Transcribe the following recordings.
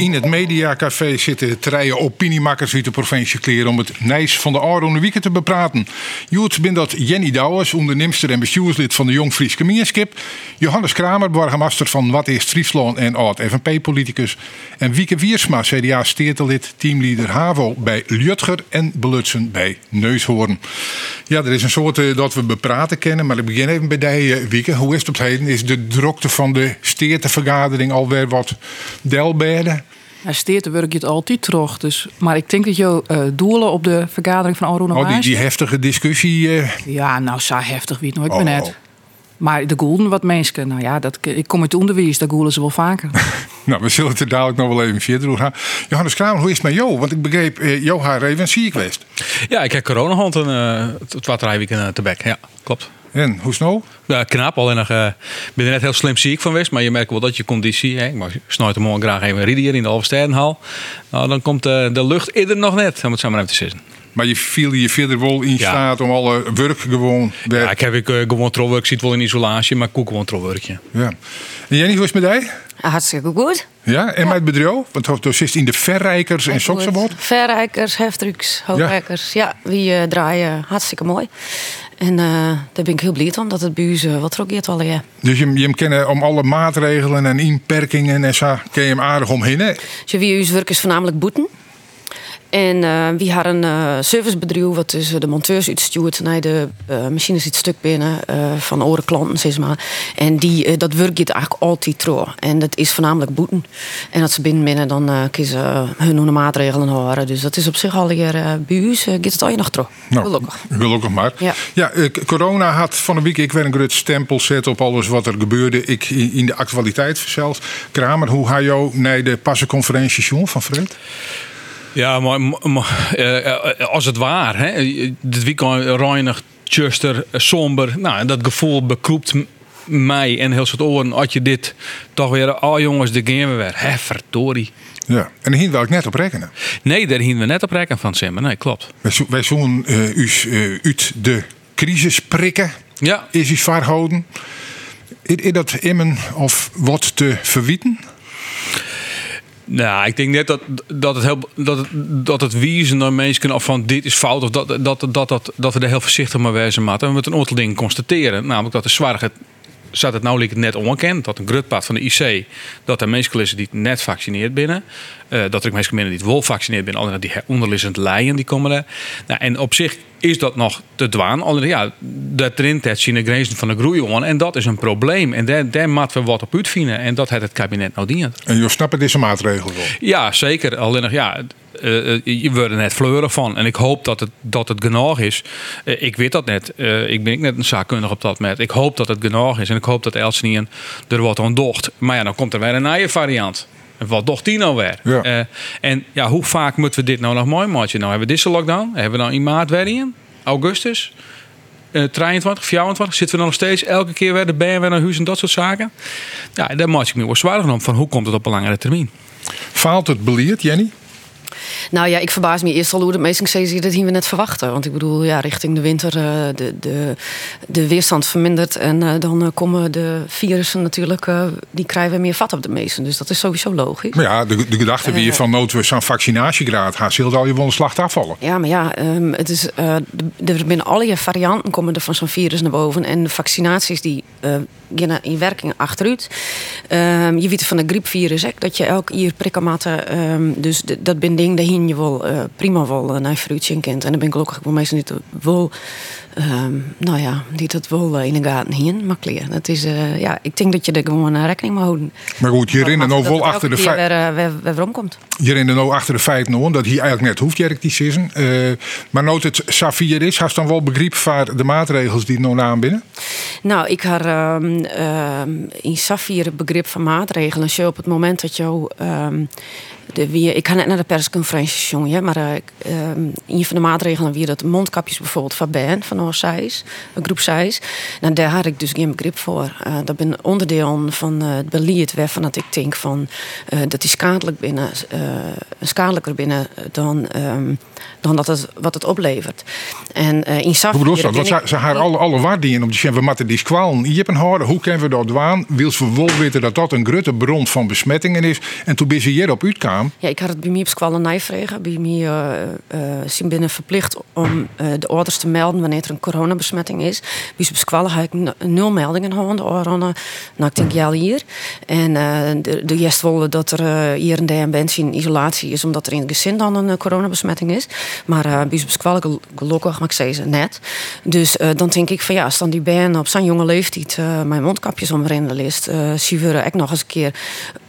In het Mediacafé zitten treien opiniemakkers uit de provincie Kleer om het Nijs van de Aarde Wieken te bepraten. Joet bin dat Jenny Douwers, ondernemster en bestuurslid van de Jong Fries Gemeenschap. Johannes Kramer, burgemeester van Wat is Friesland en oud-FNP-politicus. En Wieke Wiersma, CDA-steertelid, teamleader HAVO bij Ljutger en Belutsen bij Neushoorn. Ja, er is een soort eh, dat we bepraten kennen, maar ik begin even bij die uh, Wieke. Hoe is het op het heden? Is de drokte van de steertevergadering alweer wat delberde? Ja, steerten werk je het altijd terug. Dus, maar ik denk dat je uh, doelen op de vergadering van Alroen Oh, die, die heftige discussie. eh, Ja, nou, zo heftig wie het nooit Oh, meer net. oh. Maar de goelden wat mensen, nou ja, dat, ik kom uit onderwijs, daar goelen ze wel vaker. Nou, we zullen het er dadelijk nog wel even verder over gaan. Johannes Kramer, hoe is het met jou? Want ik begreep, eh, jou haar even ziek geweest. Ja, ik heb coronahand een uh, het wat rijweekend te bek. Ja, klopt. En hoe snel? Ja, knap. Alleen nog, eh, ben er net heel slim ziek van geweest. Maar je merkt wel dat je conditie. Hè, ik mag snuit de morgen graag even rijden hier in de Alverstedenhal. Nou, dan komt eh, de lucht eerder nog net. Om het zo maar even te zeggen. Maar je viel je verder wel in Ja. staat om alle werk gewoon... Ja, ik heb ik, eh, gewoon trouwwerk. Zit wel in isolatie, maar ik koek gewoon trouwwerkje. Ja. En Jenny, hoe is het met jij? Hartstikke goed. Ja, en met het bedrijf? Want je zit in de verrijkers en Soksenbord. Verrijkers, heftrucks, hoogrijkers. Ja, wie eh, draaien hartstikke mooi. En eh, daar ben ik heel blij om dat het eh, wat rokeert al ja. Dus je, je hem kennen om alle maatregelen en inperkingen en zo, ken je hem aardig omheen. Hè? Dus wie uw werk is voornamelijk boeten. En eh, wie had een eh, servicebedrijf wat tussen de monteurs uitstuurt naar de eh, machines iets stuk binnen van oren klanten zeg maar. En die, dat werk gaat eigenlijk altijd trouw. En dat is voornamelijk boeten. En als ze binnen binnen dan kiezen ze hun hun maatregelen houden. Dus dat is op zich al hier eh, bij u eh, gaat het al je nog trouw. Gelukkig. Gelukkig maar. Ja. corona had van een week ik weer een groot stempel zet op alles wat er gebeurde. Ik in de actualiteit zelfs. Kramer, hoe ga je naar de passenconferentie van Fred? Ja, maar, maar, eh, eh, als het waar, hè, dit weekend reinig, tjuster, eh, somber. Nou, dat gevoel bekroept mij en heel soort oren. Als je dit toch weer, oh jongens, de gaan we weer. Hè, verdorie. Ja. En hier wil ik net op rekenen. Nee, daar hingen we net op rekken van Simmer. Nee, klopt. Wij, eh, u eh, uit de crisis prikken. Ja, Is u verhouden? Is, is dat immen of wat te verwieten? Nou, ik denk net dat, dat, het, dat, dat het wijzen naar mensen of van dit is fout of dat, dat, dat, dat, dat, we er heel voorzichtig mee wezen. En we moeten een aantal dingen constateren. Namelijk dat de zwaarheid zat het het net onbekend. Dat een grutpad van de IC, dat er mensen is die net vaccineerd binnen. Eh, dat er mensen binnen die wel vaccineerd alleen dat die onderliggend lijnen die komen er. Nou, en op zich is dat nog te dwaan. Alleen ja, dat erin het zien de grenzen van de groei on. En dat is een probleem. En daar, daar moeten we wat op uitvinden. En dat heeft het kabinet nou dient. En je snapt deze maatregel wel. Ja, zeker. Alleen nog, ja, eh, eh, je wordt er net fleurig van. En ik hoop dat het, dat het genoeg is. Eh, ik weet dat net. Ik ben net een zaakkundige op dat moment. Ik hoop dat het genoeg is. En ik hoop dat Elsenien er wat aan docht. Maar ja, dan komt er weer een nieuwe variant. Wat docht die nou weer? Ja. Eh, en ja, hoe vaak moeten we dit nou nog mooi maken? Nou hebben we deze lockdown. Hebben we dan in maart weer in? Augustus? eh 23, 24, zitten we nog steeds elke keer weer de BNW naar huis en dat soort zaken. Ja, daar maak ik me wel zwaar om van hoe komt het op een langere termijn. Faalt het beleid, Jenny? Nou ja, ik verbaas me eerst al hoe de meesten zeggen dat hier we net verwachten. Want ik bedoel, ja, richting de winter uh, de, de, de weerstand vermindert. En uh, dan uh, komen de virussen natuurlijk, die krijgen we meer vat op de meesten. Dus dat is sowieso logisch. Maar ja, de, de gedachte wie je van nood we zo'n vaccinatiegraad gaat, zult al je wel een slag afvallen. Ja, maar ja, um, het is, er binnen alle varianten komen er van zo'n virus naar boven. En de vaccinaties die gaan in werking achteruit. Um, je weet van de griepvirus hè, dat je elk prikken moet. Um, dus dat ben ding, daar je wel uh, prima wel naar fruitje kent. En dan ben ik gelukkig wel meestal niet wel, um, nou ja, die dat wel uh, in de gaten hien. Maar kleer, dat is, uh, ja, ik denk dat je er gewoon uh, rekening mee houden. Maar goed, je rent nou wel achter de feiten. Weer, weer, weer, weer komt. Je rent nou achter de feiten dat hier eigenlijk net hoeft, Jerk, die season. maar nood het Safir is, hast dan wel begrip van de maatregels die nou aanbinnen? Nou, ik had um, um, in Safir het begrip van maatregelen. Als je op het moment dat je. Um, de, wie, ik ga net naar de persconferentie jongen, maar uh, een van de maatregelen wie dat mondkapjes bijvoorbeeld van ben van ons zijs, een groep zijs. Nou, daar had ik dus geen begrip voor. Uh, dat ben onderdeel van uh, het beleid waarvan dat ik denk van uh, dat is schadelijk binnen, schadelijker binnen dan, um, dan dat het, wat het oplevert. En in Saf. Hoe bedoel je dat? Want ze, ze haar alle, alle waarden om te zeggen, we moeten die squalen. Je hebt een harde, hoe kunnen we dat doen? Wil ze wel weten dat dat een grote bron van besmettingen is? En toen ben ze hier op uitkwam. Ja, ik had het bij mij op squalen nijvregen. Bij mij zijn binnen verplicht om de ouders te melden wanneer er een coronabesmetting is. Bij op squalen heb ik nul meldingen gehad. Nou, ik denk ja hier. En de, de wilden dat er hier en daar een beetje in isolatie is, omdat er in het gezin dan een coronabesmetting is. Maar uh, squalen gelukkig, maar ik zei ze net. Dus dan denk ik van ja, dan die ben op zo'n jonge leeftijd mijn mondkapjes om de list, uh, echt nog eens een keer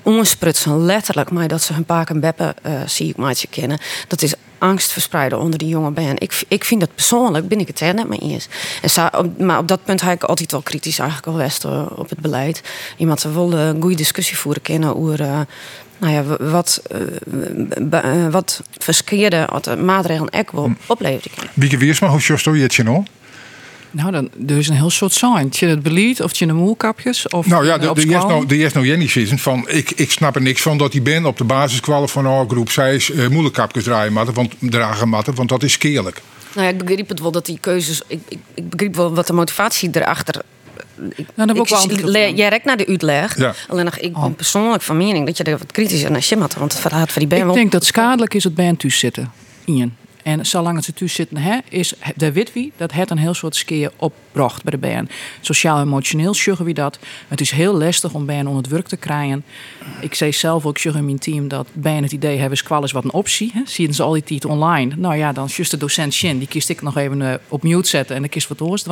onsprutsen, letterlijk, maar dat ze hun paak en beppen uh, zie ik maatje kennen. Dat is angst verspreiden onder die jonge ben. Ik, ik vind dat persoonlijk, ben ik het er net mee eens. En maar op dat punt heb ik altijd wel kritisch eigenlijk al west uh, op het beleid. Iemand wil een goede discussie voeren kennen over... Nou ja, wat, uh, wat verkeerde maatregelen ek wil opleveren. Wieke Wiersma, hoe je je nou? Nou, dan, er is een heel soort sign. Je het beleid of je de moelkapjes? Of nou ja, de, de, nou, de nou Jenny zitten van ik, ik snap er niks van dat die ben op de basiskwallen van our groep zij is uh, moeilijkapjes draaien matten, want dragen matten, want dat is keerlijk. Nou ja, ik begreep het wel dat die keuzes. Ik, ik, ik begreep wel wat de motivatie erachter nou, dat ik, ik, jij rekt naar de uitleg. Ja. Alleen nog, ik ben oh. persoonlijk van mening dat je er wat kritischer naar shit Want het verhaal van die ben Ik denk dat schadelijk is het bij thuis zitten. Ian. En zolang het ze thuis zitten, hè, is de witwie dat het een heel soort skeer opbracht bij de band. Sociaal-emotioneel zeggen we dat. Het is heel lastig om band onder het werk te krijgen. Ik zei zelf ook in mijn team dat band het idee hebben, squal is wat een optie. Hè. Zien ze al die tijd online. Nou ja, dan just de docent Shin, die kiest ik nog even uh, op mute zetten en dan kiest wat oors.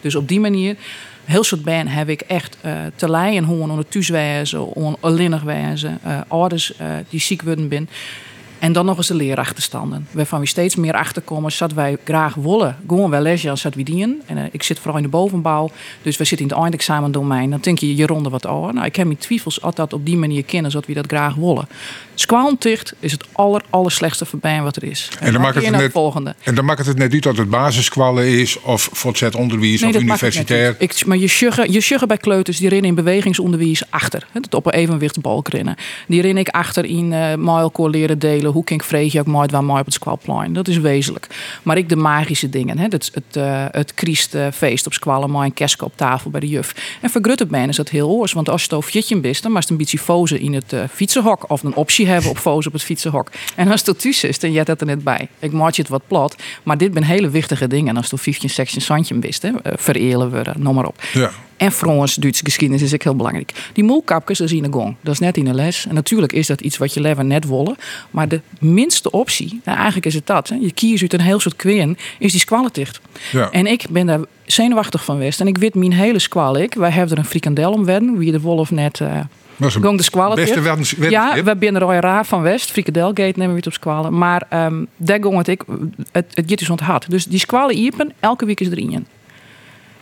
Dus op die manier heel soort band heb ik echt uh, te leien gewoon onder thuiswezen, onder alleenig wezen, uh, ouders die ziek worden bin. En dan nog eens de leerachterstanden. Waarvan we steeds meer achterkomen, dat wij graag willen. Gewoon wel lesje als dat we dienen. En uh, ik zit vooral in de bovenbouw. Dus we zitten in het eindexamendomein. Dan denk je je ronde wat over. Nou, ik heb mijn twijfels als dat op die manier kennen, zodat we dat graag willen. Squalenticht is het aller, aller slechtste verbijn wat er is. En, dan maakt het, net, volgende. en dan maakt het net niet dat het basiskwallen is of voortzet onderwijs nee, of universitair. Ik, maar je sjuggen, je bij kleuters die rennen in bewegingsonderwijs achter. Het op een evenwichtbalk rennen. Die ren ik achter in uh, leren delen. Hoe kan ik je ook mooi waar mooi op het squalplein. Dat is wezenlijk. Maar ik de magische dingen. Hè? Het, het, uh, het Christfeest op squallen, mooi een kerske op tafel bij de juf. En voor Grutterbijn is dat heel oors. Want als je het over bist, dan een beetje fozen in het uh, fietsenhok of een optie hebben op foos op het fietsenhok. En als het thuis is, dan jij dat er net bij. Ik maak het wat plat, maar dit zijn hele wichtige dingen. En als je 15 section Sandje wist, hè, eh, verelen we, noem maar op. Ja. En Frans, Duitse geschiedenis is ook heel belangrijk. Die molkapjes, dat is in de gong. Dat is net in de les. En natuurlijk is dat iets wat je leven net willen. Maar de minste optie, nou eigenlijk is het dat. Hè. Je kiest uit een heel soort kween, is die squalenticht. Ja. En ik ben daar zenuwachtig van west. En ik weet mijn hele squal ik. Wij hebben er een frikandel om werden, wie de wolf net... Uh, Gong de. Ja, we binnen Roy Raar van West. Frikadelgate nemen we het op squalen. Maar um, daar gong het ik. Het, het is onthard. Dus die squalen iepen, elke week is er in.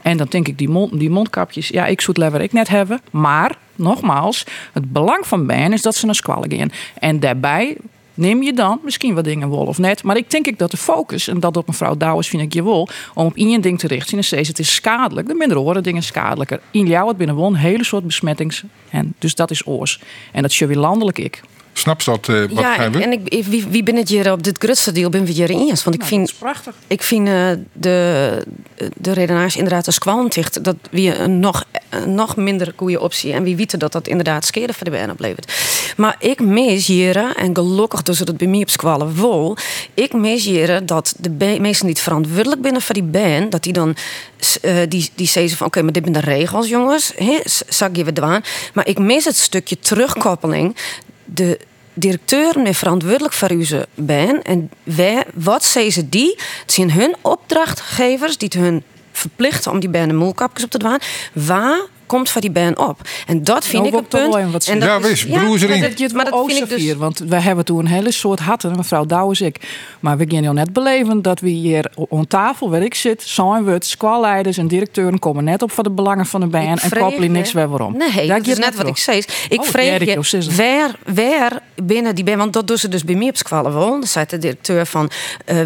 En dan denk ik, die, mond, die mondkapjes, ja, ik zou het lever ik net hebben. Maar, nogmaals, het belang van ben is dat ze naar squallen gaan. En daarbij neem je dan misschien wat dingen wel of net. Maar ik denk ik dat de focus, en dat op mevrouw Douwens vind ik je wel, om op één ding te richten. En steeds, het is schadelijk. De minder horen dingen schadelijker. In jou het binnen een hele soort besmettings. En dus dat is oors. En dat is je weer landelijk ik. Snap dat? Uh, wat ja, en ik, wie, wie ben het hier op dit grootste deel ben we hier eens? Want ik nou, vind, prachtig. Ik vind uh, de, de redenaars inderdaad als kwalmticht dat wie een nog, een nog minder goede optie. En wie weten dat dat inderdaad skeren voor de BN oplevert. Maar ik mis hier, en gelukkig dus dat bij mij op squallen vol, ik mis hier dat de mensen niet verantwoordelijk binnen voor die band, dat die dan uh, die, die zeggen van oké, maar dit zijn de regels, jongens. Zag je we. Maar ik mis het stukje terugkoppeling de directeur is verantwoordelijk voor uw baan. En wij, wat zeggen ze die? Het zijn hun opdrachtgevers die het hun verplichten om die de moelkapjes op te doen. Waar komt van die band op. En dat vind nou, ik een punt. En ja, wees, ja, erin. Maar dat vind ik dus... Want we hebben toen een hele soort hatten, mevrouw Douwens ik. Maar we gaan heel net beleven dat we hier op tafel waar ik zit, zijn we het squalleiders en directeuren komen net op voor de belangen van de band en koppelen niks weer waarom. Nee, dat is net wat ik zei. Ik oh, vreeg je, waar, waar binnen die band, want dat doen ze dus bij mij op squallen wel. Dan zei de directeur van... Uh,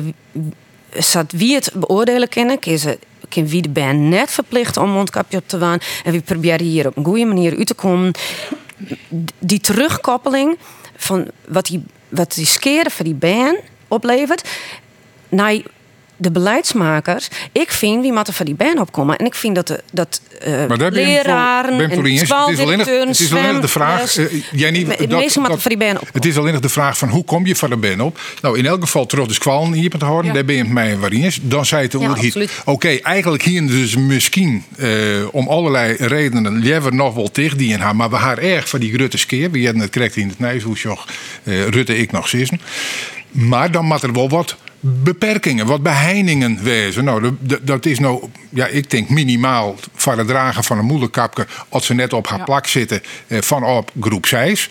zat wie het beoordelen kennen, kiezen kan wie de band net verplicht om mondkapje op te waan. En we proberen hier op een goede manier uit te komen. Die terugkoppeling van wat die, wat die skeren van die band oplevert. Naar de beleidsmakers. Ik vind wie moeten van die band opkomen. En ik vind dat, de, dat uh, maar daar ben leraren ben en het is alleen het is de vraag. Uh, jij niet, dat, dat, van die band op. Het is alleen nog de vraag van hoe kom je van de band op? Nou, in elk geval terug de squalen hier te horen. Ja. Daar ben je met mij eens. Dan zei het ja. Oké, eigenlijk hier dus misschien uh, om allerlei redenen liever nog wel tegen die in haar. Maar we haar erg van die Rutte skeer. We hebben het correct in het Nijshoesjoch. Rutte ik nog zissen. Maar dan moet er wel wat beperkingen, wat beheiningen wezen. Nou, dat is nou, ja, ik denk minimaal voor het dragen van een moederkapje als ze net op haar plak zitten eh, van op groep 6.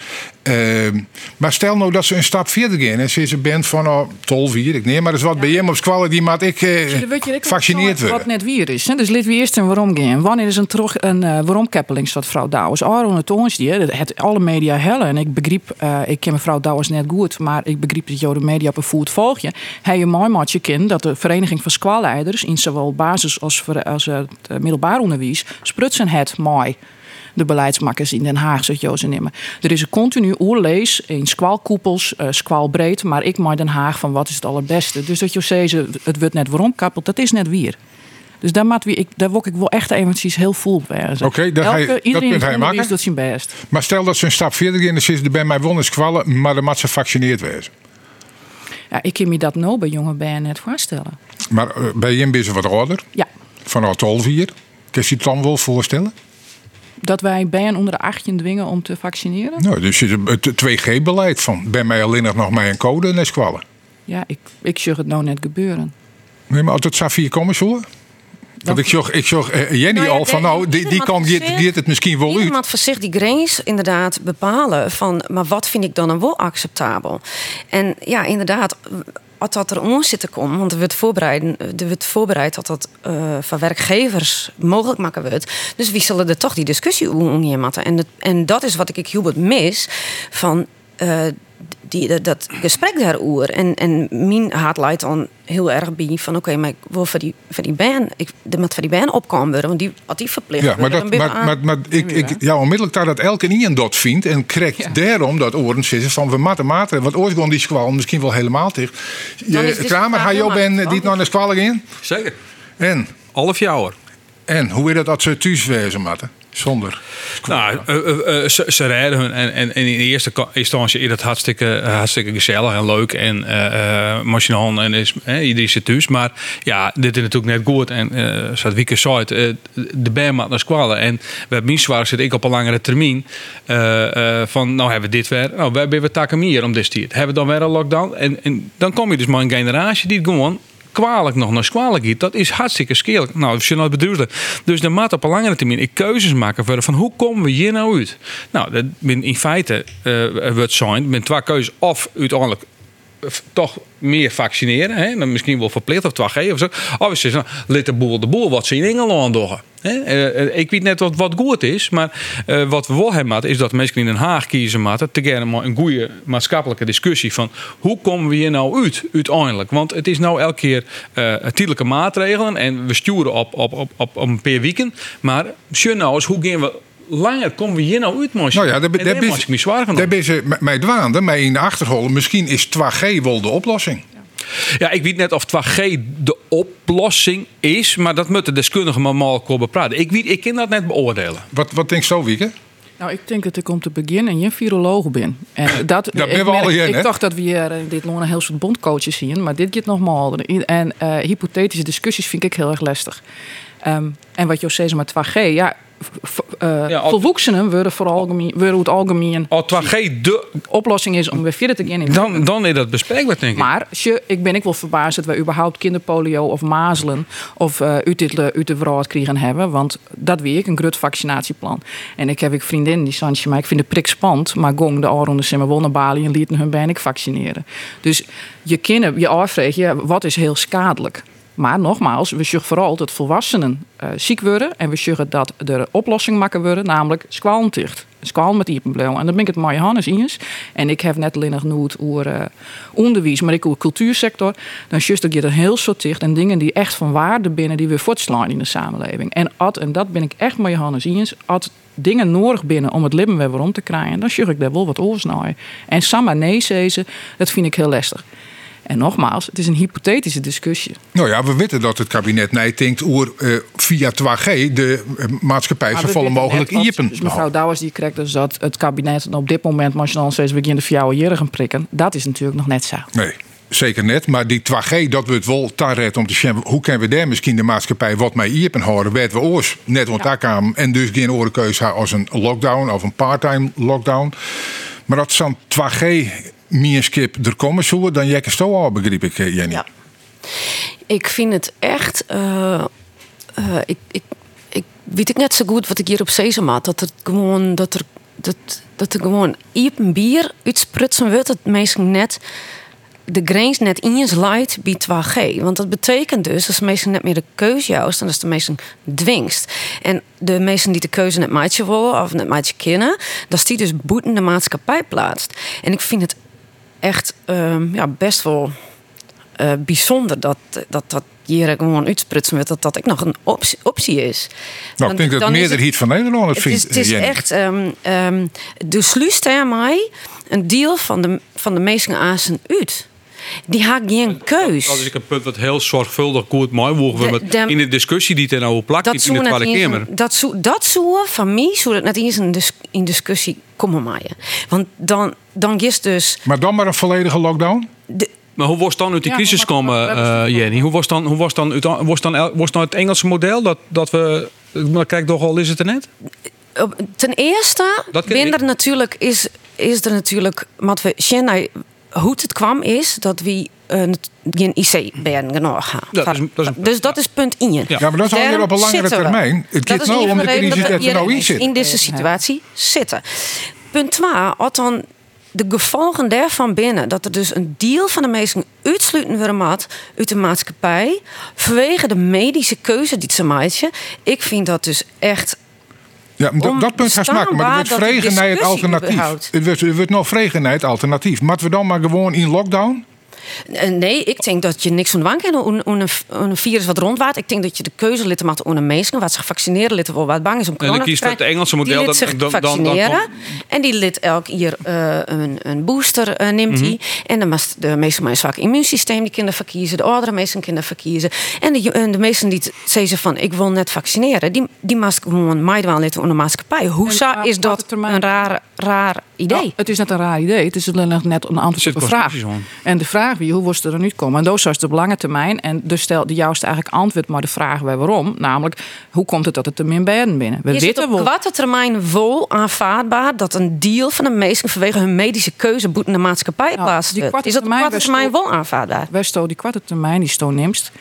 Uh, maar stel nou dat ze een stap verder gaan en ze is een band van oh, 12 hier, ik neem maar eens wat bij hem op squallen die maat ik uh, vaccineerd worden. Wat net weer is. Hè? Dus lid wie eerst en waarom gaan. Wanneer is een terug een uh, waarom kappeling staat vrouw Douwes. Aaron het ons die het alle media hellen en ik begreep, uh, ik ken mevrouw Douwes net goed, maar ik begreep dat jou de media op een voet volg je. Hij je mooi maatje kind dat de vereniging van squalleiders in zowel basis als, als het middelbaar onderwijs sprutsen het mooi de beleidsmakkers in Den Haag, zoals je ze nemen. Er is een continu oerlees in squalkoepels, uh, squalbreed, maar ik maar Den Haag van wat is het allerbeste. Dus dat je ze het wordt net waarom kappelt, dat is net weer. Dus daar, maat wie, ik, daar word ik wel echt eventjes heel vol bij. Oké, okay, iedereen dat hij maken. doet zijn best. Maar stel dat ze een stap verder gaan, dan zitten bij mij won kwallen, maar dan moet ze gevaccineerd wezen. Ja, ik kan me dat nou bij jonge bijen net voorstellen. Maar uh, bij Jim is wat ouder? Ja. Van 12 hier. Kun je het dan wel voorstellen? Dat wij bijen onder de 18 dwingen om te vaccineren? Nou, dus het 2G-beleid van ben mij alleen nog maar een code en kwallen. Ja, ik, ik zag het nou net gebeuren. Nee, maar als het Safir komen zo. Want ik zag, ik zag uh, Jenny nou al van, nou, die, die kan dit, het misschien wel uit. Iemand voor zich die grens inderdaad bepalen van, maar wat vind ik dan een wel acceptabel? En ja, inderdaad, dat er om zit te komen, want er wordt, voorbereid, er wordt voorbereid dat dat uh, van werkgevers mogelijk maken wordt. Dus wie zullen er toch die discussie om En, en dat is wat ik Hubert mis van. Uh, die, dat gesprek daarover. En, en mijn haat leidt dan heel erg bij van oké, maar ik wil voor die, voor die band, ik, de moet voor die band opkomen worden, want die had die verplicht. Ja, maar, dat, maar, maar, maar, ik, ik, ja, onmiddellijk dat elke een dat vindt en krijgt ja. daarom dat oren zitten van we matten maten, want ooit gewoon die squal misschien wel helemaal dicht. Je, Kramer, ga je ben die het nog naar squal in? Zeker. En? Half jaar. En hoe is dat dat ze thuis wezen, matten? Zonder. Nou, uh, uh, ze, ze rijden hun. En, en, in de eerste instantie is het hartstikke, hartstikke gezellig en leuk. En uh, en is, iedereen zit thuis. Maar ja, dit is natuurlijk net goed. En uh, zoals Wieke zei, de band maakt naar squallen. En we hebben zwaar zit ik op een langere termijn. van, nou hebben we dit weer. Nou, we hebben we takken meer om dit tijd. Hebben we dan weer een lockdown. En, en dan kom je dus maar een generatie die gewoon kwalijk nog naar kwalijk gaat, dat is hartstikke skeerlijk. Nou, als je nou bedoelde. Dus de maat op een langere termijn ik keuzes maken voor van hoe komen we hier nou uit? Nou, dat in feite uh, wordt zijn, ben twee keuzes of uiteindelijk toch meer vaccineren. Hè? Dan misschien wel verplicht of 2G of zo. Of het, nou, de boel de boel wat ze in Engeland doen. Uh, ik weet net wat, wat goed is, maar uh, wat we wel hebben is dat mensen in Den Haag kiezen moeten te gerne maar een goede maatschappelijke discussie van hoe komen we hier nou uit uiteindelijk? Want het is nou elke keer uh, tijdelijke maatregelen en we sturen op, op, op, op, op een paar weken. Maar nou eens, hoe gaan we langer komen we hier nou uit? Nou ja, daar ben ik me zwaar genomen. Daar ben ze mij dwaande, mij in de achterholen. Misschien is 2G wel de oplossing. Ja, ik weet net of 2G de oplossing is, maar dat moet de deskundigen maar mal bepraten. Ik, weet, ik kan dat net beoordelen. Wat, wat denk je zo, Wieke? Nou, ik denk dat ik om te beginnen je viroloog ben. En dat, dat ik, al ik dacht dat we hier in dit nog een heel soort bondcoaches zien, maar dit gaat nogmaals. En uh, hypothetische discussies vind ik heel erg lastig. Um, en wat José zei met 2G, ja, uh, ja, volwassenen worden vooral worden het algemeen. Als 2G de oplossing is om weer verder te gaan. Dan, dan is dat bespreekbaar, denk ik. Maar je, ik ben ik wel verbaasd dat we überhaupt kinderpolio of mazelen of uh, uit, dit, uit de hebben. Want dat weet ik, een groot vaccinatieplan. En ik heb ik vriendinnen die zeggen, maar ik vind de prik spannend. Maar gong de oren simmer wel naar Bali en lieten hun bijna vaccineren. Dus je kinderen, je afvragen, wat is heel schadelijk? Maar nogmaals, we zorgen vooral dat volwassenen uh, ziek worden. En we zorgen dat er oplossing maken worden, namelijk squalenticht. squal met iepen bleven. En dan ben ik het met Johannes eens. En ik heb net alleen genoemd over uh, onderwijs, maar ik over cultuursector. Dan just ik je er heel soort dicht en dingen die echt van waarde binnen, die we voortslaan in de samenleving. En ad, en dat ben ik echt met Johannes eens, ad dingen nodig binnen om het leven weer om te krijgen, dan zie ik daar wel wat oors naar. En Samma nee ze, dat vind ik heel lastig. En nogmaals, het is een hypothetische discussie. Nou ja, we weten dat het kabinet denkt oer uh, via 2G de uh, maatschappij zo volle mogelijk iepen. Dus mevrouw Douwers die krijgt dus dat het kabinet op dit moment, dan steeds begint de jaren gaan prikken, dat is natuurlijk nog net zo. Nee. Zeker net, maar die 2G, dat we het wel red om te zien hoe kunnen we daar misschien de maatschappij wat mee iepen houden, werd we oors net want daar kwam en dus geen orenkeuze als een lockdown of een parttime lockdown. Maar dat zo'n 2G skip er komen zullen, dan jekken zo al, begreep ik, eh, Jenny. Ja. Ik vind het echt. Uh, ik, ik, ik weet ik net zo goed wat ik hier op Sesam had. Dat er gewoon. Dat er, dat, dat er gewoon een bier uitsprutsen wordt. Dat mensen net de grens net eens light bij 2G. Want dat betekent dus dat de mensen net meer de keuze juist en dat de mensen dwingst. En de mensen die de keuze net maatje willen of net maatje kennen, dat die dus boeten de maatschappij plaatst. En ik vind het echt ehm, ja, best wel uh, bijzonder dat, dat dat hier gewoon uitsprutsen met dat dat ik nog een optie, optie is. Nou, ik denk dat meerderheid van Nederland het vindt. Het is, het is echt, um, um, de sluist mij een deel van de, van de meesten uit. Die had geen keus. Dat is een punt wat heel zorgvuldig goed mooi wogen we in de discussie die ten nou plakt in de Tweede Kamer. Dat zou dat zo van mij zou het net eens in, in discussie komen maaien. Want dan dan is dus. Maar dan maar een volledige lockdown. maar hoe was dan uit die crisis komen, uh, Jenny? Hoe was dan, hoe was dan, was dan, was dan het Engelse model dat, dat we. Maar kijk, toch al is het er net? Ten eerste, ben er natuurlijk, is, is er natuurlijk, wat we hoe het kwam is dat we uh, geen IC ben genoeg gaan. Dat is, dat is, dus dat is punt 1. Ja. ja, maar dat is alweer op een langere termijn. Het gaat nou om de crisis dat we nou in In deze situatie zitten. Punt 2, als dan de gevolgen daarvan binnen, dat er dus een deel van de mensen uitsluiten worden uit de maatschappij, vanwege de medische keuze die ze maken. Ik vind dat dus echt ja, dat punt gaat maken, maar het wordt vregen naar het alternatief. Het wordt, het wordt nog vregen naar het alternatief. Maar we dan maar gewoon in lockdown? Eh, nee, ik denk dat je niks van dwang hebt om een virus wat rondwaart. Ik denk dat je de keuze litten maakt om een mensen wat zich vaccineren litten wel wat bang is om corona en dan kiest het Engelse model die dat zich dan, vaccineren dan, en die lid elk jaar uh, een, een booster uh, neemt hij. Mhm. En dan must de meesten met een zwak immuunsysteem die kinderen verkiezen, de oudere mensen kinderen verkiezen. En de, en de meesten die zeggen van ik wil net vaccineren, die die must gewoon meidwaan litten onder maatschappij. Hoe is dat een raar, raar idee? Het is net een raar idee. Het is alleen net een antwoord op vraag. En de vraag wie, hoe was er nu komen? En dat is de lange termijn. En dus stel de juiste eigenlijk antwoord, maar de vraag weer waarom. Namelijk, hoe komt het dat het er min binnen? We is weten het op korte termijn wel aanvaardbaar dat een deel van de meesten vanwege hun medische keuze boeten de maatschappij nou, plaatst? Is dat op korte termijn wel aanvaardbaar? Westo, die korte termijn die sto nimst,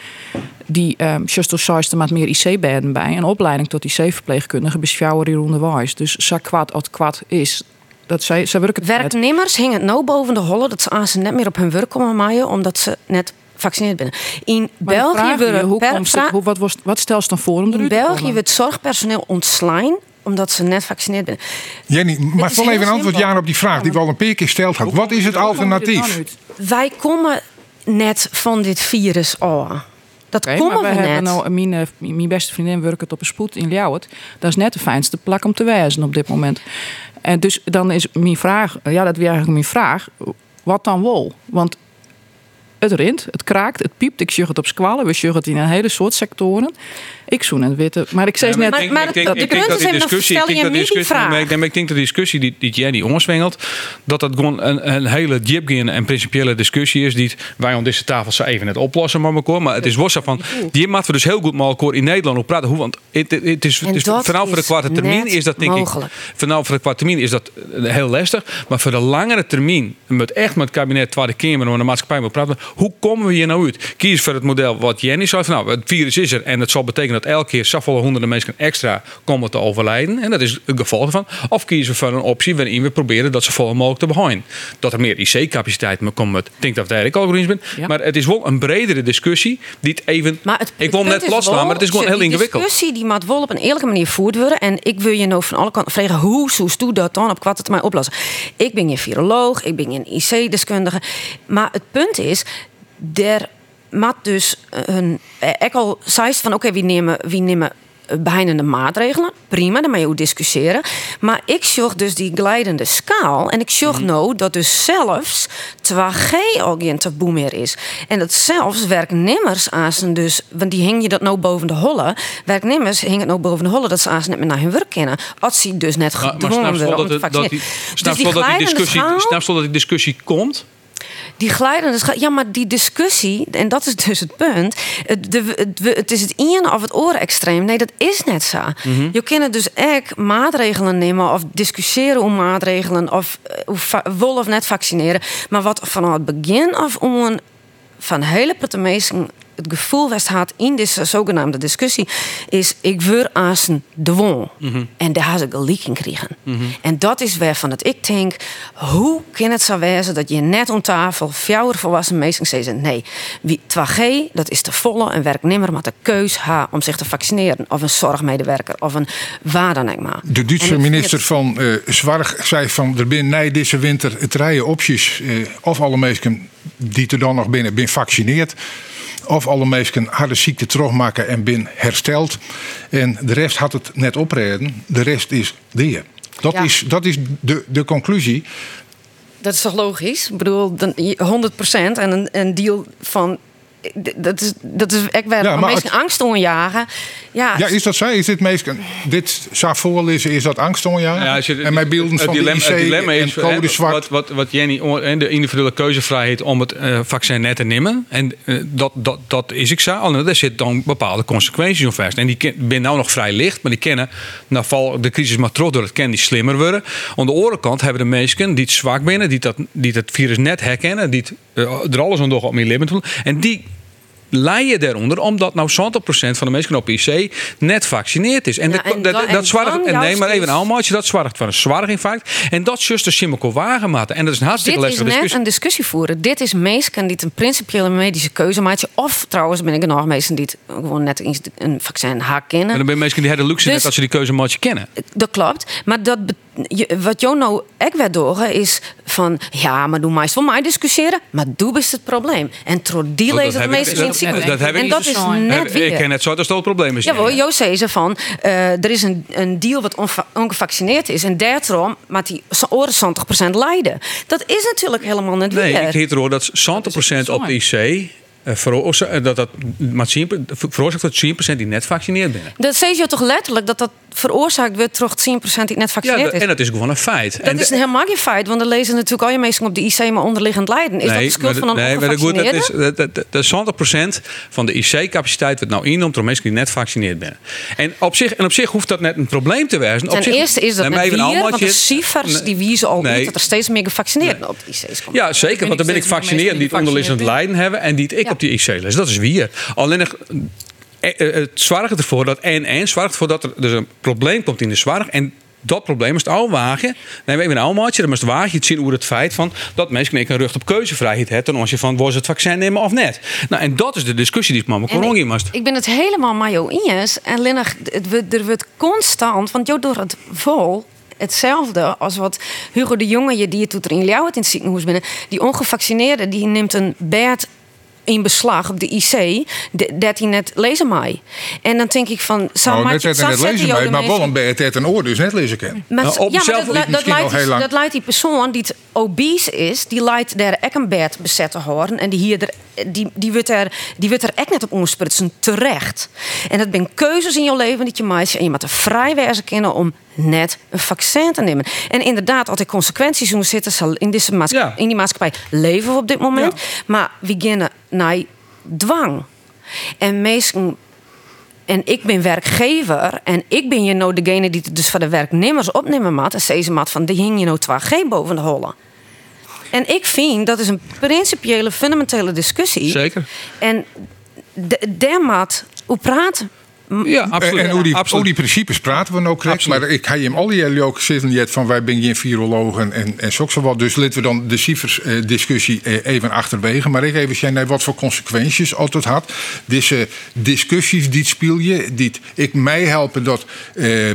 die um, just met meer IC-bedden bij. Een opleiding tot IC-verpleegkundige beschouwen hier onderwijs. Dus zo kwad als kwad is, dat zij, zij werken Werknemers hingen nou boven de hollen dat ze aan ze net meer op hun werk komen maaien omdat ze net gevaccineerd binnen. In België hoe per, hoe, wat, was, wat stel je dan voor om In België wordt zorgpersoneel ontslaan omdat ze net gevaccineerd zijn. Jenny, maar vol even een antwoord op die vraag die we al een paar keer gesteld. Wat is het alternatief? Wij komen net van dit virus af. Dat okay, komen we, we hebben nou mijn, eh, mijn beste vriendin werkt op een spoed in Ljouwert. Dat is net de fijnste plak om te wijzen op dit moment. En dus dan is mijn vraag, ja, dat is eigenlijk mijn vraag. Wat dan wel? Want het rint, het kraakt, het piept. Ik zeg het op squallen. We zeggen het in een hele soort sectoren. Ik zoen het witte. Maar ik zeg net... Maar, maar, ik denk, dat die discussie... Ik denk dat discussie maar ik, denk, ik denk dat de discussie die, die Jenny omswengelt... dat dat gewoon een, een hele diepgaande en principiële discussie is... die wij aan deze tafel zo even net oplossen maar elkaar. Maar het is was van... die moeten we dus heel goed met elkaar in Nederland op praten. Hoe, want het, het is, het is vanaf voor de kwarte termijn is dat denk mogelijk. ik... Vanaf voor de kwarte termijn is dat heel lastig. Maar voor de langere termijn... met echt met het kabinet, Tweede Kamer en de maatschappij moet praten... hoe komen we hier nou uit? Kies voor het model wat Jenny zei. Van, nou, het virus is er en het zal betekenen dat elke keer zoveel honderden mensen extra komen te overlijden. En dat is het gevolg van. Of kiezen we voor een optie waarin we proberen dat ze vol mogelijk te behouden. Dat er meer IC-capaciteit komt. Ik denk dat daar ik al eens ben. Ja. Maar het is wel een bredere discussie die het even. Maar het, ik wil net wel, maar het is gewoon heel ingewikkeld. discussie die moet wel op een eerlijke manier voerd worden. En ik wil je nou van alle kanten vragen, hoe zoest u dat dan op korte termijn oplossen? Ik ben geen viroloog, ik ben geen IC-deskundige. Maar het punt is, er moet dus een... Ik al zei van, oké, wie nemen... Wie nemen behinnende maatregelen. Prima, daar mag je ook discussiëren. Maar ik zorg dus die glijdende schaal. En ik zorg Mhm. nou dat dus zelfs 2G al geen taboe meer is. En dat zelfs werknemers aan zijn dus... Want die hing je dat nou boven de holle. Werknemers hingen het nou boven de holle... dat ze aan net meer naar hun werk kennen. Als ze dus net gedwongen worden om dat, te vaccineren. snap Dus je snap je dat die discussie komt? Die glijdende schaal. Ja, maar die discussie, en dat is dus het punt. Het, de, het, het is het ene of het oren extreem. Nee, dat is net zo. Mhm. Je kunt dus echt maatregelen nemen of discussiëren om maatregelen of wel of net vaccineren. Maar wat vanaf het begin af om van hele platte mensen het gevoel west had in deze zogenaamde discussie, is ik wil als een dwong. En daar had ze gelijk in kregen. En dat is waarvan het ik denk, hoe kan het zo wezen dat je net om tafel fjouwer volwassen mensen zeggen, nee, wie 2G, dat is te volle, een werknemer met de keus ha om zich te vaccineren. Of een zorgmedewerker, of een waar dan ook maar. De En Duitse ik minister het- van eh Zorg zei van er binnen nee, deze winter het rijden opties. eh, of alle mensen die er dan nog binnen ben vaccineerd. Of alle mensen hadden ziekte terugmaken en bin hersteld. En de rest had het net opreden. De rest is die. Dat, Ja. is, dat is de, de conclusie. Dat is toch logisch? Ik bedoel, dan, je- 100% en een, een deal van. Dat is, dat is echt wel Ja, mensen angst onjagen. Ja, Ja, is dat zo? Is dit mensen, dit zou voorlezen, is dat angst onjagen? Ja, als je- en mijn beelden het van dilemma, de het dilemma en is code zwart. Wat, wat, wat Jenny en de individuele keuzevrijheid om het eh, vaccin net te nemen. En eh, dat, dat, dat is ik zo. Alleen daar zit dan bepaalde consequenties aan vast. En die ben nou nog vrij licht, maar die kennen, nou val de crisis maar terug door het ken die slimmer worden. Aan de andere kant hebben de mensen die het zwak binnen, die dat, die het virus net herkennen, die het, eh, er alles aan doen om in leven te doen. En die lijden daaronder omdat nou 70% van de mensen op IC net vaccineerd is. En Ja, dat, en dat, dat, en dan en nee, maar even dus- allemaal dat zwargt van een zwarginfarct. En dat de Simmelko wagenmaten. En dat is een hartstikke dit is net discussie. een discussie voeren. Dit is mensen die een principiële medische keuze. Of trouwens ben ik er nog mensen die het gewoon net een vaccin haak kennen. En dan ben je die de luxe Dus- net dat ze die keuze maatje kennen. Dat klopt. Maar dat be- je- wat jou nou echt werd doorgaan is van... Ja, maar doe maar eens van mij discussiëren. Maar doe is het probleem. En tro die Oh, lezen ik- meeste dat- dat heb ik En niet dat is net ik ken het zo, dat is het probleem is. Ja, hoor, Jo zei ze van, eh, er is een, een deal wat ongevaccineerd is. En daarom maar die oren 70% lijden. Dat is natuurlijk helemaal niet Nee, weer. ik heet erover dat 70% op de IC... eh, eh, dat dat maar 10 veroorzaakt dat 10% die net vaccineerd zijn. Dat zei je toch letterlijk dat dat veroorzaakt wordt door 10% die net Ja, vaccineerd dat- is. en dat is gewoon een feit. dat En is helemaal geen feit, want er lezen natuurlijk al je mensen op de IC maar onderliggend lijden. Is dat de schuld van een nee, maar goed, dat is, dat, dat, dat is 100% van de IC-capaciteit wordt nou innoemt door mensen die net gevaccineerd zijn. En op zich, en op zich hoeft dat net een probleem te wezen. Op Ten zich, eerste is dat Nee, net allemaal want de cijfers Nee. die wiezen al Nee. niet dat er steeds meer gevaccineerden op de IC's komen. Ja, zeker. Want dan ben ik vaccineerd die het onderliggend gevaccineerd lijden hebben en die het ik Ja. Op die IC les. Dat is weer. Alleen nog, eh, eh, het zorgt ervoor dat en en zorgt ervoor dat er dus een probleem komt in de zorg en dat probleem is het oude wagen. Nee, we hebben een oude dan moest wagen het zien over het feit van dat mensen een rug op keuzevrijheid hebben ten opzichte van was het vaccin nemen of net. Nou, en dat is de discussie die het mama ik, moest. ik ben het helemaal met jou eens. En Linnig, het, er wordt constant, want jou door het vol hetzelfde als wat Hugo de Jonge je die je doet er in Ljouwert in het ziekenhuis binnen. Die ongevaccineerde die neemt een bed in beslag op de IC de- dat hij net lezen mij. En dan denk ik van, zou maar net het net lezen mij, maar wel een beetje het een oor, dus net lezen kan. maar, Nou, op ja, maar dat, dat, misschien leidt, nog heel die- lang. dat leidt die persoon die het obese is, die leidt daar ook een bed bezet te horen. En die, hier er, die, die, wordt er, die wordt er echt net op omsprutsen, terecht. En dat zijn keuzes in je leven die je maakt. En je moet er vrij om net een vaccin te nemen. En inderdaad, als er consequenties moeten zitten, zal in, deze maatschappij, Ja. in die maatschappij leven we op dit moment. Maar we beginnen naar dwang. En en ik ben werkgever en ik ben je nou degene die het dus voor de werknemers opnemen moet. En ze maat van die hing je nou 2G boven de holle. En ik vind dat is een principiële, fundamentele discussie. Zeker. En de- daar moet hoe praat Ja, absoluut. En hoe die, absoluut. hoe die principes praten we nou correct. Maar ik ga je hem al die ook zitten van wij ben geen virologen en, en zo wat. Dus laten we dan de cijfers eh, discussie eh, even achterwege. Maar ik even zeggen nee, wat voor consequenties altijd had. Deze discussies die speel je, die ik mij helpen dat eh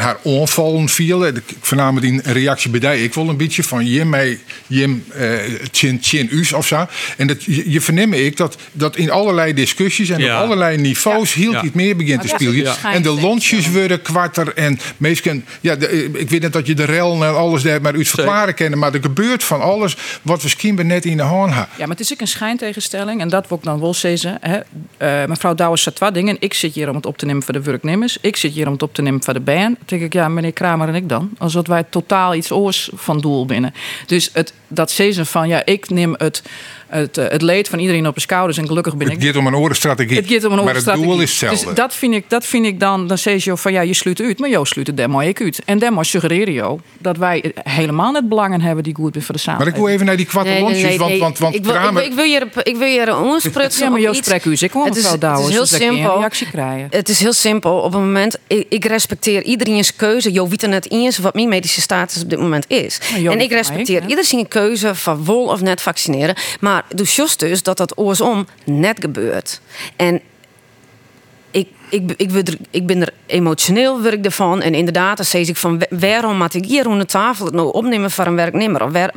haar onvallen vielen. Ik vernam die reactie bij die ik wil een beetje van je mij Jim eh chin chin us of zo. En dat je, je verneem ik dat dat in allerlei discussies en Ja. op allerlei niveaus hield Ja. iets meer is En de lontjes worden kwarter en meestal, ja, de- ik weet niet dat je de rel en alles daar maar uit verklaren kennen, maar er gebeurt van alles wat we misschien net in de hand hebben. Ja, maar het is ook een schijntegenstelling. En dat wil ik dan wel zeggen. Hè. Eh, mevrouw Douwers zegt wat dingen. Ik zit hier om het op te nemen voor de werknemers. Ik zit hier om het op te nemen voor de band. Dan denk ik, ja, meneer Kramer en ik dan. Alsof wij totaal iets oors van doel binnen. Dus het, dat zeggen van, ja, ik neem het, het, eh, het leed van iedereen op de schouders. En gelukkig ben ik Het gaat om een orenstrategie. Het gaat om een maar het doel is hetzelfde. Dus dat vind ik, dat vind ik dan, dan zeg je van ja, je sluit uit, maar jou sluit het mooi ik uit. En moet suggereren jou dat wij helemaal net belangen hebben die goed zijn voor de maar ik samenleving. wil even naar die kwarte Nee, nee, lontjes, nee, want, want, want ik, wil, ik, Kramer- wil, ik wil hier, ik wil hier onsprutsen Ja, maar spreekt u, ik hoor Het is- Het is dus heel ik een simpel. reactie krijgen. Het is heel simpel. Op het moment, ik, ik respecteer iedereen's keuze. Jo weet er net eens wat mijn medische status op dit moment is. En ik respecteer mij, hè? ieder zijn keuze van wel of net vaccineren. Maar doe just dus dat dat oorsom net gebeurt. En ik, ik, ik, ik ben er emotioneel word ik ervan. En inderdaad, dan zeg ik van wa- waarom moet ik hier aan de tafel het nou opnemen voor een werknemer? Of waar,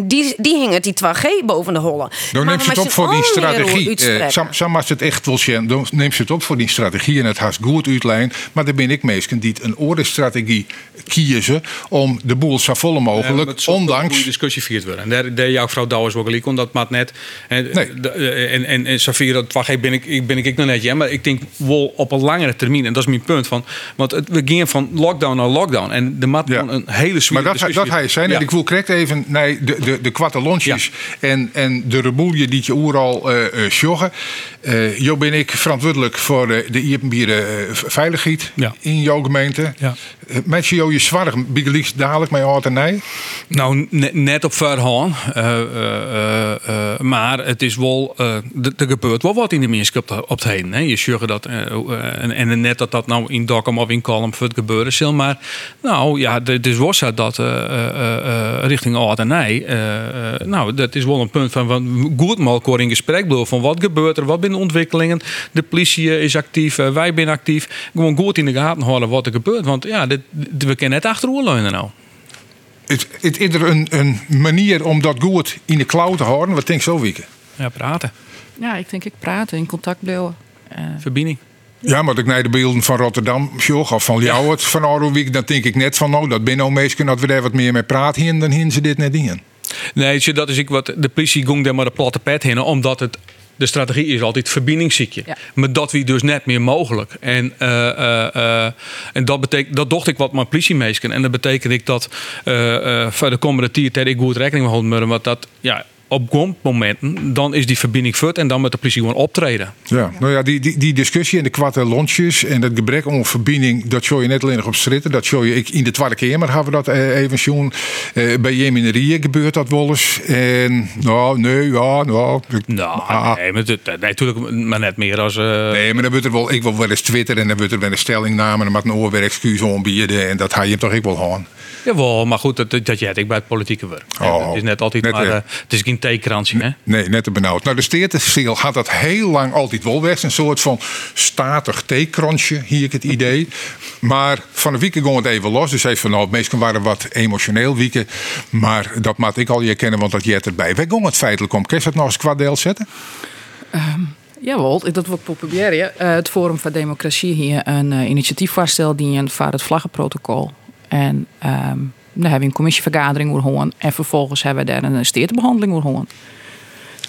die, die hingen die 2G boven de hollen. Dan Maar neemt ze het op voor die strategie. Eh, Sam, als het echt wil zien, dan neemt ze het op voor die strategie en het haast goed uitlijn. Maar dan ben ik meestal die een orenstrategie kiezen om de boel zo vol mogelijk, Een ondanks discussie viert worden. En daar deed jouw vrouw Douwers ook gelijk, omdat maat net. En, Nee. eh, en, en, en Safira, dat wacht, ben ik, ik ben ik nog net, ja, maar ik denk wel op een langere termijn. En dat is mijn punt van, want het, we gingen van lockdown naar lockdown en de mat Ja. een hele Maar dat, dat hij zijn. En Ja. ik wil correct even naar de, de, de kwatte lontjes en, en de reboelje die je overal eh eh, sjoggen. Eh, jo ben ik verantwoordelijk voor de, de Iepenbieren eh, veiligheid in jouw gemeente. Ja. Mensen jou je zwaar biegelies dadelijk met auto nee. Nou, ne- net op verhaan. Eh, maar het is wel. er gebeurt wel wat in de mensen op, de, op het heen. Hè. Je zorgt dat. Eh, eh, en, en net dat dat nou in Dokkum of in Kalm voor het gebeuren zal. Maar nou ja, het is wel zo dat eh, eh, eh, richting Oud en Nij. eh, eh, nou, dat is wel een punt van. van goed maar in gesprek blijven van wat gebeurt er, wat zijn de ontwikkelingen. De politie is actief, wij zijn actief. Gewoon goed in de gaten houden wat er gebeurt. Want ja, dit, dit- we kunnen net achteroorleunen nou. Het, het is er een, een manier om dat goed in de klauw te houden. Wat denk je zo, Wieke? Ja, praten. Ja, ik denk ik praten, in contact blijven. Eh, Verbinding. Ja, maar ik naar de beelden van Rotterdam sjog of van Ljouwert van Oudewiek, dan denk ik net van, nou, dat ben nou dat we daar wat meer mee praten, hier, dan hin ze dit net in. Nee, dat is ik wat de politie ging daar maar de platte pet heen, omdat het de strategie is altijd verbindingsziekje. Ja. Maar dat wie dus net meer mogelijk. En, eh, eh, eh, en dat betekent dat docht ik wat mijn politiemeesken. En dat betekent ik dat eh, eh, voor de komende tijd ik goed rekening mee houden, want dat ja op momenten dan is die verbinding fut en dan met de politie gewoon optreden. Ja, nou ja, die, die, die discussie en de kwatte lontjes en het gebrek om verbinding, dat show je net alleen nog op stritten. Dat show je ik, in de Tweede Kamer hebben we dat eh, even zien. Eh, bij Jeminerië gebeurt dat wel eens. En nou, nee, ja, nou. ik- Nou, ah, nee, maar, nee, natuurlijk, maar net meer als. eh, Nee, maar dan wordt er wel, ik wil wel eens Twitter en dan wordt er wel een stellingname en dan moet een oor weer excuus aanbieden en dat ga je hem toch ik wel gaan. Jawel, maar goed, dat, dat, jij ik bij het politieke werk. Oh, het is net altijd net, maar, eh, eh, het is geen theekrantje, hè? Nee, net te benauwd. Nou, de steertenstil had dat heel lang altijd wel weg. Een soort van statig theekransje, hier ik het idee. Maar van de weekend ging het even los. Dus hij van, nou, meesten waren wat emotioneel wieken. Maar dat maat ik al je kennen, want dat jet erbij. Wij gingen het feitelijk om. Kun je dat nog eens qua deel zetten? Jawel, dat wil ik proberen. Eh, het Forum voor Democratie hier een eh, initiatief voorstelt die een voor het vlaggenprotocol. En ehm dan hebben we een commissievergadering voor gewoon. En vervolgens hebben we daar een steertebehandeling voor gewoon.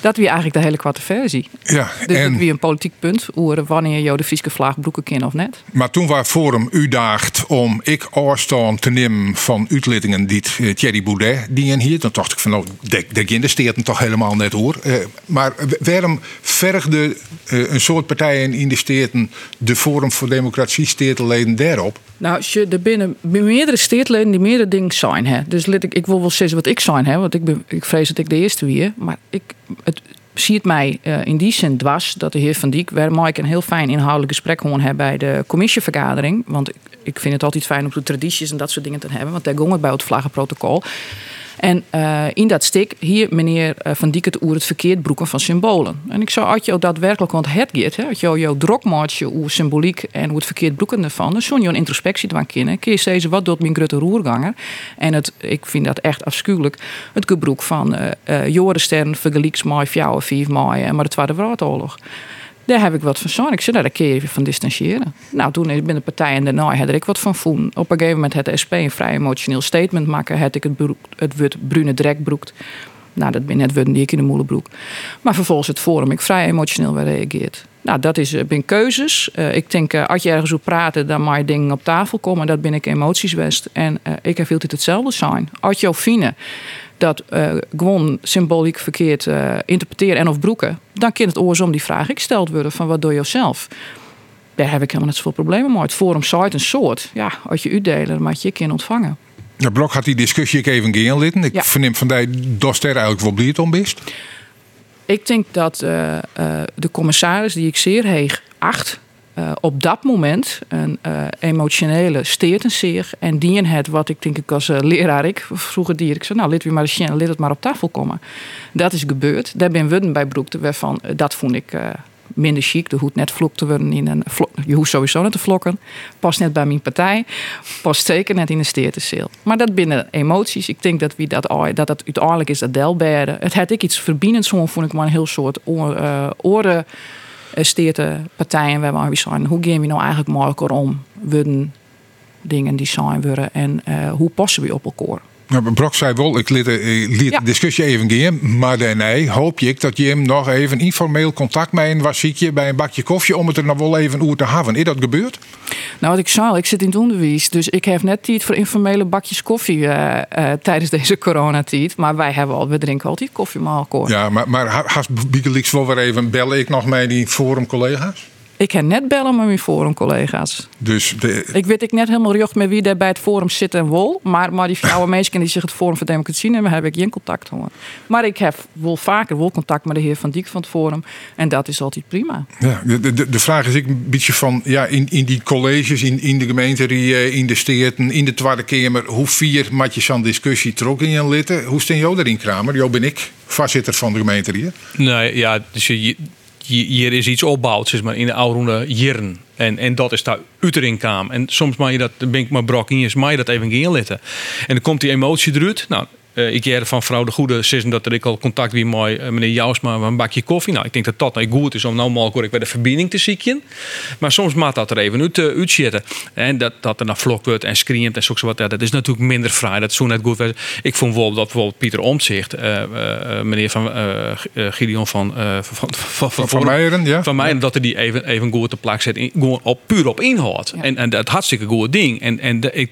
Dat wie eigenlijk de hele kwarte versie. Ja, Dus en- dat wie een politiek punt oeren wanneer je de Friese vlag broeken kan of net. Maar toen was Forum u daagt om ik afstand te nemen van uitlittingen die eh, Thierry Boudet die en hier. Dan dacht ik van nou, de de steert hem toch helemaal net hoor. Eh, maar waarom vergde eh, een soort partijen in de steden de Forum voor Democratie steerteleden daarop? Nou, als je er binnen meerdere steertleden die meerdere dingen zijn. Hè. Dus ik, ik wil wel zeggen wat ik zijn, hè, want ik, ben, ik vrees dat ik de eerste wie. Maar ik, zie het mij uh, in die zin dwars dat de heer Van Diek, waar Mike een heel fijn inhoudelijk gesprek gewoon hebben bij de commissievergadering. Want ik, ik vind het altijd fijn om de tradities en dat soort dingen te hebben, want daar ging het bij het vlaggenprotocol. En uh, in dat stik hier meneer uh, Van Diek het oer het verkeerd broeken van symbolen. En ik zou je daadwerkelijk, want het gaat, hè, je jouw drokmaatje oer symboliek en hoe het verkeerd broeken ervan, dan zou een introspectie te kennen. Kun je wat doet mijn grote roerganger? En het, ik vind dat echt afschuwelijk, het gebroek van uh, uh, Jorenstern vergelijks mei, fjouwen, vijf mei en maar de Tweede Wereldoorlog. Daar heb ik wat van zo'n. Ik zei, nou, daar kun je even van distancieren. Nou, toen binnen de partij en daarna had ik wat van voen. Op een gegeven moment had de SP een vrij emotioneel statement maken. Had ik het, het brune drekbroekt. Nou, dat ben net woorden die ik in de moelenbroek. Maar vervolgens het forum, ik vrij emotioneel weer reageerd. Nou, dat is, eh, ben keuzes. Uh, ik denk, uh, als je ergens op praten, dan mag je dingen op tafel komen. Dat ben ik emoties best. En ik heb altijd hetzelfde zijn. Als je fine dat uh, gewoon symboliek verkeerd uh, interpreteren en of broeken, dan kan het oorsom die vraag ik gesteld worden van wat doe je zelf? Daar heb ik helemaal net zoveel problemen mee. Het forum site een soort. Ja, als je uitdelen, dan moet je kind ontvangen. Ja, Blok had die discussie ik even geënlitten. Ik ja. verneem van die dat er eigenlijk wel blij om is. Ik denk dat uh, de commissaris die ik zeer heeg acht, uh, op dat moment een uh, emotionele steertenseer. En die het, wat ik denk ik als uh, leraar, ik vroeger die, ik zei, nou, lid maar lid het maar op tafel komen. Dat is gebeurd. Daar ben we bij Broekte, waarvan dat vond ik minder chic. De hoed net in een vlok. Je hoeft sowieso net te vlokken. Past net bij mijn partij. Past zeker net in de steertenseel. Maar dat binnen emoties. Ik denk dat wie dat, dat het uiteindelijk is dat delberde. Het had ik iets verbindends. Vond ik maar een heel soort oor, oren steerte partijen waar we zijn. Hoe gaan we nou eigenlijk makkelijker om? Worden dingen die zijn worden en uh, hoe passen we op elkaar? Nou, Brok zei wel, ik liet, liet ja. de discussie even gaan. Maar daarna hoop ik dat je hem nog even informeel contact met een was je bij een bakje koffie om het er nog wel even over te hebben. Is dat gebeurd? Nou, wat ik zei, ik zit in het onderwijs. Dus ik heb net tijd voor informele bakjes koffie uh, uh, tijdens deze coronatijd. Maar wij hebben al, we drinken altijd koffie met elkaar. Ja, maar, maar haast Bigelix wel weer even bellen ik nog met die forum collega's? Ik heb net bellen met mijn forum-collega's. Dus de... Ik weet ik net helemaal jocht met wie daar bij het forum zit en wol. Maar, maar die oude mensen die zich het Forum voor Democratie nemen, heb ik geen contact hoor. Maar ik heb wel vaker wel contact met de heer Van Diek van het Forum. En dat is altijd prima. Ja, de, de, de vraag is ik een beetje van, ja, in, in die colleges, in, in de gemeente, in de steden, in de Tweede Kamer. Hoe vier maat je zo'n discussie trok in je litten? Hoe steen jou erin, Kramer? Jo ben ik voorzitter van de gemeente hier. Nee, ja, dus je hier is iets opbouwd, zeg maar, in de oude jaren. En, en dat is daar uit kwam. En soms mag je dat, ben ik maar brok in, mag je dat even inletten. En dan komt die emotie eruit. Nou, uh, ik heb van mevrouw de Goede zeggen dat er ik al contact wie met uh, meneer Jousma een bakje koffie. Nou, ik denk dat dat nou goed is om nou mogelijk bij de verbinding te zieken. Maar soms maakt dat er even uit, uh, uitzitten. En dat, dat er naar vlok wordt en screamt en zo wat. Dat is natuurlijk minder fraai. Dat is zo net goed. Ik vond bijvoorbeeld dat bijvoorbeeld Pieter Omtzigt, meneer van Gideon van van, van, van, van Meijeren, ja. Van Meijeren, dat er die even, even goed te plak zet. In, gewoon op, puur op inhoud. Ja. En, en dat hartstikke goed ding. En, en, de, ik,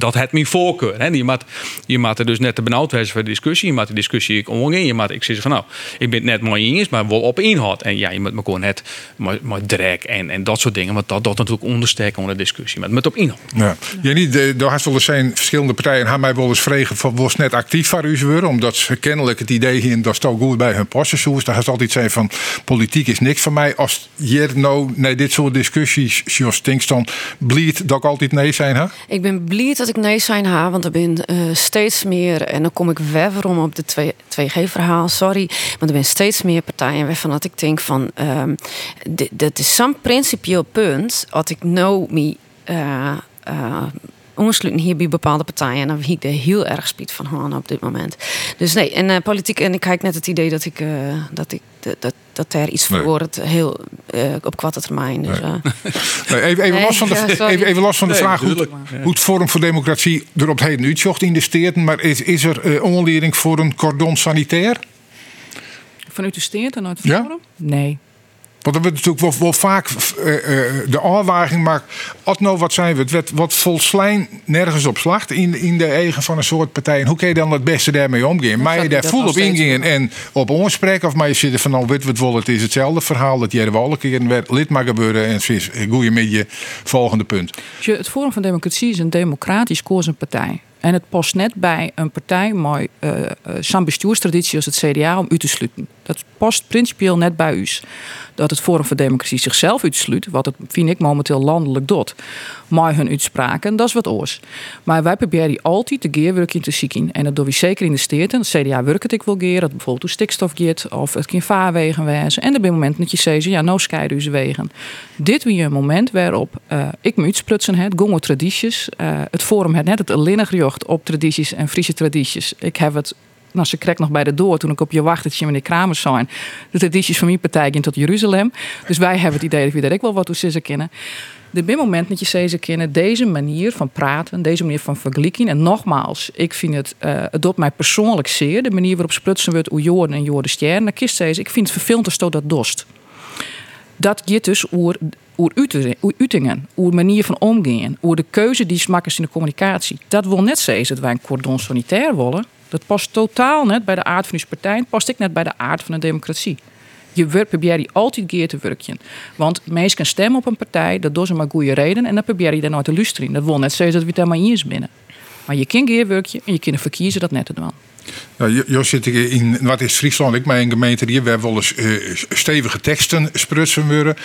dat het mijn voorkeur. Hè. Je maakt je maakt er dus net te benauwd wezen voor de discussie. Je maakt de discussie ik omgaan. Je maakt, ik zeg van nou, ik ben het net mooi eens, maar wel op inhoud. En ja, je moet me gewoon net maar, maar drek en, en dat soort dingen. Want dat, dat natuurlijk ondersteken onder de discussie. Maar met op inhoud. Ja. Jenny, er had wel eens zijn verschillende partijen hebben mij wel eens vregen van was net actief voor u worden. Omdat ze kennelijk het idee hebben dat het goed bij hun passen zoals. Daar has altijd zijn van politiek is niks van mij. Als je nou nee, dit soort discussies zoals dan blied dat ik altijd nee zijn ha? Ik ben blij dat ik nee zijn ha, want er ben uh, steeds meer en kom ik weerom op de 2G-verhaal, sorry. Maar er zijn steeds meer partijen waarvan dat ik denk van... Um, dat is zo'n principieel punt... dat ik nou me... Uh, uh, hier bij bepaalde partijen. En dan heb ik er heel erg spiet van Han op dit moment. Dus nee, en uh, politiek. En ik kijk net het idee dat ik, uh, dat, ik dat, dat er iets voor wordt heel uh, op kwarte termijn. Dus, nee. even, even, los van de, ja, even, even los van de vraag hoe, hoe, het Forum voor Democratie er op heden uitzocht in de steden. Maar is, is er onlering voor een cordon sanitair? Vanuit de steert en uit het Forum? Nee. Want er wordt natuurlijk wel, wel vaak uh, uh, de afwaging maar Als nou wat zijn we, het werd wat volslijn nergens op slacht in, in de eigen van een soort partij. En hoe kun je dan het beste daarmee omgaan? Maar je daar vol op ingingen en op onspreken, of maar je zit er van nou, wit wat wel, het is hetzelfde verhaal dat jij er wel een keer werd lid mag gebeuren en. Goeie met je volgende punt. Het Forum van Democratie is een democratisch kozen partij. En het past net bij een partij met uh, zo'n bestuurstraditie als het CDA om u te sluiten. Dat past principieel net bij u. Dat het Forum voor Democratie zichzelf uitsluit, wat het vind ik momenteel landelijk doet, maar hun uitspraken, dat is wat oors. Maar wij proberen altijd de geerwerk in te zien. En dat doen we zeker in de steden. Het CDA werkt het ik wil geer, dat bijvoorbeeld hoe stikstof gaat, of het kan vaarwegen wijzen. En er zijn momenten dat je zegt, ja, nou scheiden ze wegen. Dit weer een moment waarop uh, ik me uitsprutsen het, gongo tradities. Het Forum het net het alleen op tradities en Friese tradities. Ik heb het nou, ze kreeg nog bij de door toen ik op je wachtertje meneer Kramers zijn. De tradities van mijn partij in tot Jeruzalem. Dus wij hebben het idee dat we daar wel wat hoe ze kennen. De bij moment dat je ze kennen, deze manier van praten, deze manier van vergelijking. En nogmaals, ik vind het, uh, het doet mij persoonlijk zeer. De manier waarop sprutsen wordt hoe Jorden en Jorden Stern. Dan kist ze, ik vind het vervelend als dat dost. Dat gaat dus over oer uitingen, oer manier van omgaan, oer de keuze die smakken in de communicatie. Dat wil net zeggen dat wij een cordon sanitair willen. Dat past totaal net bij de aard van uw partij. past ik net bij de aard van een democratie. Je probeert die altijd keer te werken. Want mensen stemmen op een partij, dat doen ze maar goede reden. En dan probeer je daar nooit te luisteren. Dat wil net zeggen dat we het helemaal eens binnen. Maar je kan keer werken en je kunt verkiezen dat net te doen. Nou, Jos zit in, wat is Friesland? Ik mijn gemeente hier, we hebben wel eens uh, stevige teksten sprutsen worden.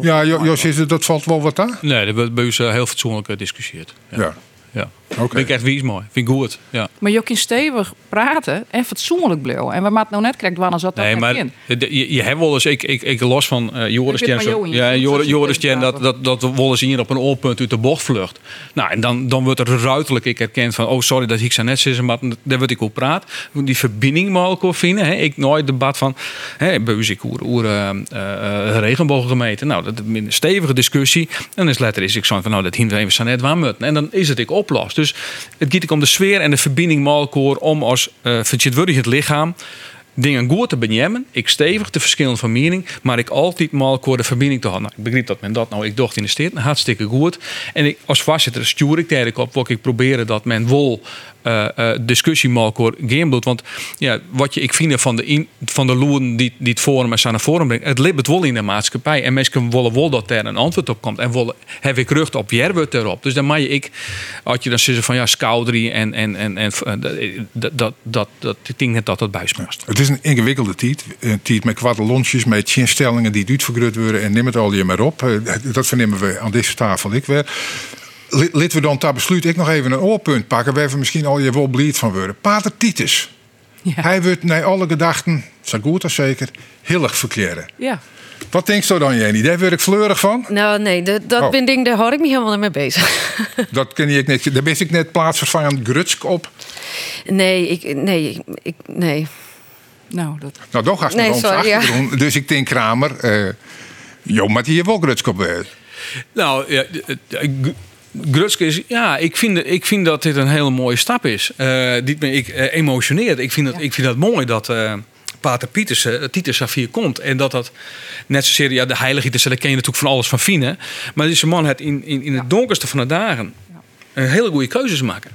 Ja, Jos, dat valt wel wat aan? Nee, dat wordt bij u heel fatsoenlijk gediscussieerd. ja. ja ja. Okay. Vind ik echt wie is mooi. Vind ik goed. Ja. Maar je kunt stevig praten en fatsoenlijk blijven. En we maat nou net krijgt wanneer zat dat nee, maar in. Je, je hebt wel eens, ik, ik, ik los van uh, Joris Jen, ja, Joris Jen, dat, dat, dat we eens hier op een oorpunt uit de bocht vlucht. Nou, en dan, dan wordt er ruiterlijk ik herkend van, oh sorry dat ik zo net zit, maar daar word ik op praat. Die verbinding mogelijk vinden. Hè. Ik nooit debat van, hè, bij u ik oer, uh, uh, regenbooggemeente. Nou, dat is een stevige discussie. En dan is letter is ik zo van, nou dat hinder even zo net waar En dan is het ik op oplost. Dus het gaat om de sfeer en de verbinding malkoor om als uh, het lichaam dingen goed te benemen. Ik stevig te verschillen van mening, maar ik altijd mal de verbinding te houden. Nou, ik begrijp dat men dat nou, ik dacht in de steden, hartstikke goed. En ik, als voorzitter stuur ik daar op, wat ik proberen dat men wol uh, discussie malkoor gamebloed. Want ja, wat je, ik vind van de, van de loeren die, die het forum en naar forum brengt, het libbet wel in de maatschappij. En mensen willen wel dat er een antwoord op komt. En willen, heb ik rug op Jerwut erop. Dus dan mag je ik, als je dan zeggen van ja, Scoudry en, en, en, en dat, dat, dat, dat, denk net dat dat buismast. Het is een ingewikkelde tijd. Een tijd met kwade lontjes, met chinstellingen die uitvergroot worden en neem het al je maar op. Dat vernemen we aan deze tafel ik weer. Laten we dan daar besluit ik nog even een oorpunt pakken. Waar we misschien al je wel blied van worden. Pater Titus. Ja. Hij wordt naar alle gedachten, zo goed als zeker, heel erg verkleren. Ja. Wat denk je dan, Jenny? Daar word ik fleurig van? Nou, nee, dat, dat oh. ben ding, daar hoor ik me helemaal mee bezig. dat ken ik net. Daar ben ik net plaatsvervangend Grutsk op. Nee, ik, nee, ik, nee. Nou, dat... Nou, toch gaat nee, sorry, ja. Dus ik denk Kramer, uh, joh, maar die heeft wel Grutsk op. Nou, ja, Grutske is, ja, ik vind, ik vind dat dit een hele mooie stap is. Uh, dit ben ik uh, emotioneerd. Ik vind, dat, ik vind dat mooi dat uh, Pater Pieters, uh, Titus hier komt. En dat dat net zozeer, ja, de heilige daar ken je natuurlijk van alles van Fine. Maar deze man het in, in, in het donkerste van de dagen een hele goede keuzes maken.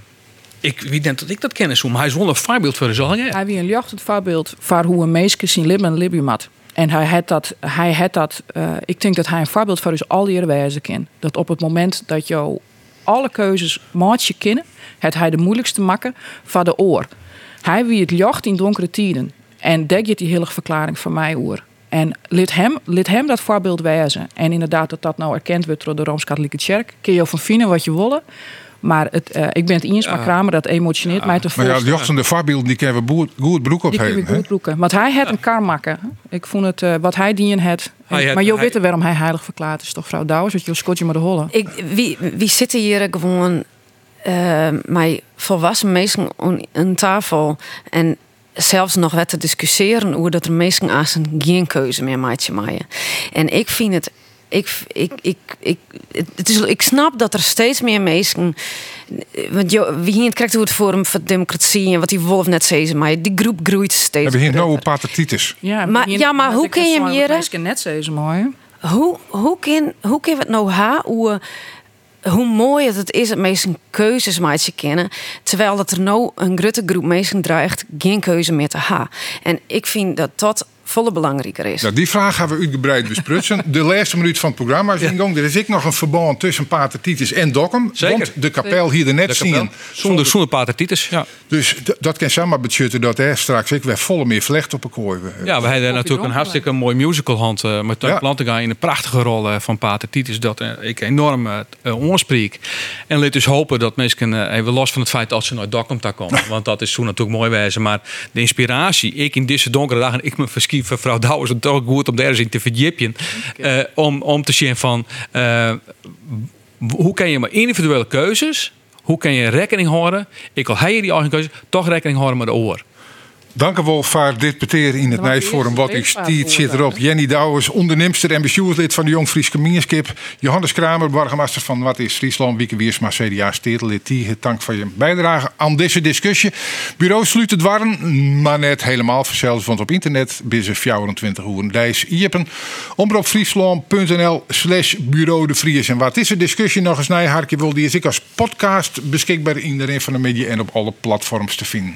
Ik weet net dat ik dat kennis hoe, maar hij is wel een voorbeeld voor de. Hij wie een jacht voorbeeld voor hoe een meisje zien libben en libjumat. En hij had dat, hij had dat uh, ik denk dat hij een voorbeeld voor is al die wijze kan. Dat op het moment dat jou alle keuzes maatje kennen, het hij de moeilijkste makken van de oor. Hij wie het jacht in donkere tijden. En daar je die hele verklaring van mij oor. En liet hem, hem dat voorbeeld wijzen. En inderdaad, dat dat nou erkend wordt door de Rooms-Katholieke Kerk. Kun je van vinden wat je willen. Maar het, uh, ik ben het eens met Kramer, dat emotioneert mij te Maar ja, Jochten de voorbeelden die kunnen we goed broek op Die goed broeken. Want hij had een kar maken. Ik vond het, uh, wat hij dien had. maar je weet waarom hij heilig verklaard is, toch, vrouw Douwers? Dat je skotje maar de holle. Ik, wie, wie zitten hier gewoon uh, met volwassen mensen aan tafel en zelfs nog wat te discussiëren hoe dat er mensen aan geen keuze meer maatje maaien. En ik vind het ik, ik, ik, ik, het is, ik snap dat er steeds meer mensen. Want je, wie hier krijgt hoe het Forum voor Democratie en wat die Wolf net zei, maar die groep groeit steeds. We hier nou patriotitis. Ja, maar, ja, maar hoe kun je meer. net zo mooi. Hoe, hoe, kun, hoe het nou ha? Hoe, hoe mooi het is dat mensen keuzes je kennen. Terwijl dat er nou een grote groep mensen dreigt geen keuze meer te hebben. En ik vind dat dat volle belangrijker is. Nou, die vraag gaan we uitgebreid besprutsen. de laatste minuut van het programma is ingang. Er is ik nog een verband tussen Pater Titus en Dokkum. Zeker. Want de kapel hier er net zien. Zonder, zonder pater Titus. Ja. Dus dat kan samen betjutten dat hè, straks ik weer volle meer vlecht op een kooi. ja, we hebben natuurlijk een hartstikke mooi musicalhand uh, met ja. Plantenga in een prachtige rol eh, van Pater Titus. Dat eh, ik enorm uh, oorspreek. En laat dus hopen dat mensen uh, even los van het feit dat ze nooit Dokkum daar komen. Want dat is toen natuurlijk mooi wezen. Maar de inspiratie, ik in deze donkere dagen, ik me verschiet voor vrouw Douwers het toch goed om daar eens in te verdiepen. Uh, om, om te zien van uh, hoe kan je maar individuele keuzes, hoe kan je rekening houden? Ik al heb je die eigen keuze, toch rekening houden met de oor. Dank u wel voor dit peteren in het Nijsforum. Wat ik stiet zit erop. Jenny Douwers, ondernemster en bestuurslid van de Jong Fries Gemeenschap. Johannes Kramer, burgemeester van Wat is Friesland. Wieke Wiersma, CDA, stedelid. Tie, dank voor je bijdrage aan deze discussie. Bureau sluit het warm, maar net helemaal vanzelfs. Want op internet binnen 24 uur dijs jeppen. Omroepfriesland.nl slash bureau de Vries. En wat is de discussie nog eens naar Harkje wil. Die is ik als podcast beschikbaar in de van de media en op alle platforms te vinden.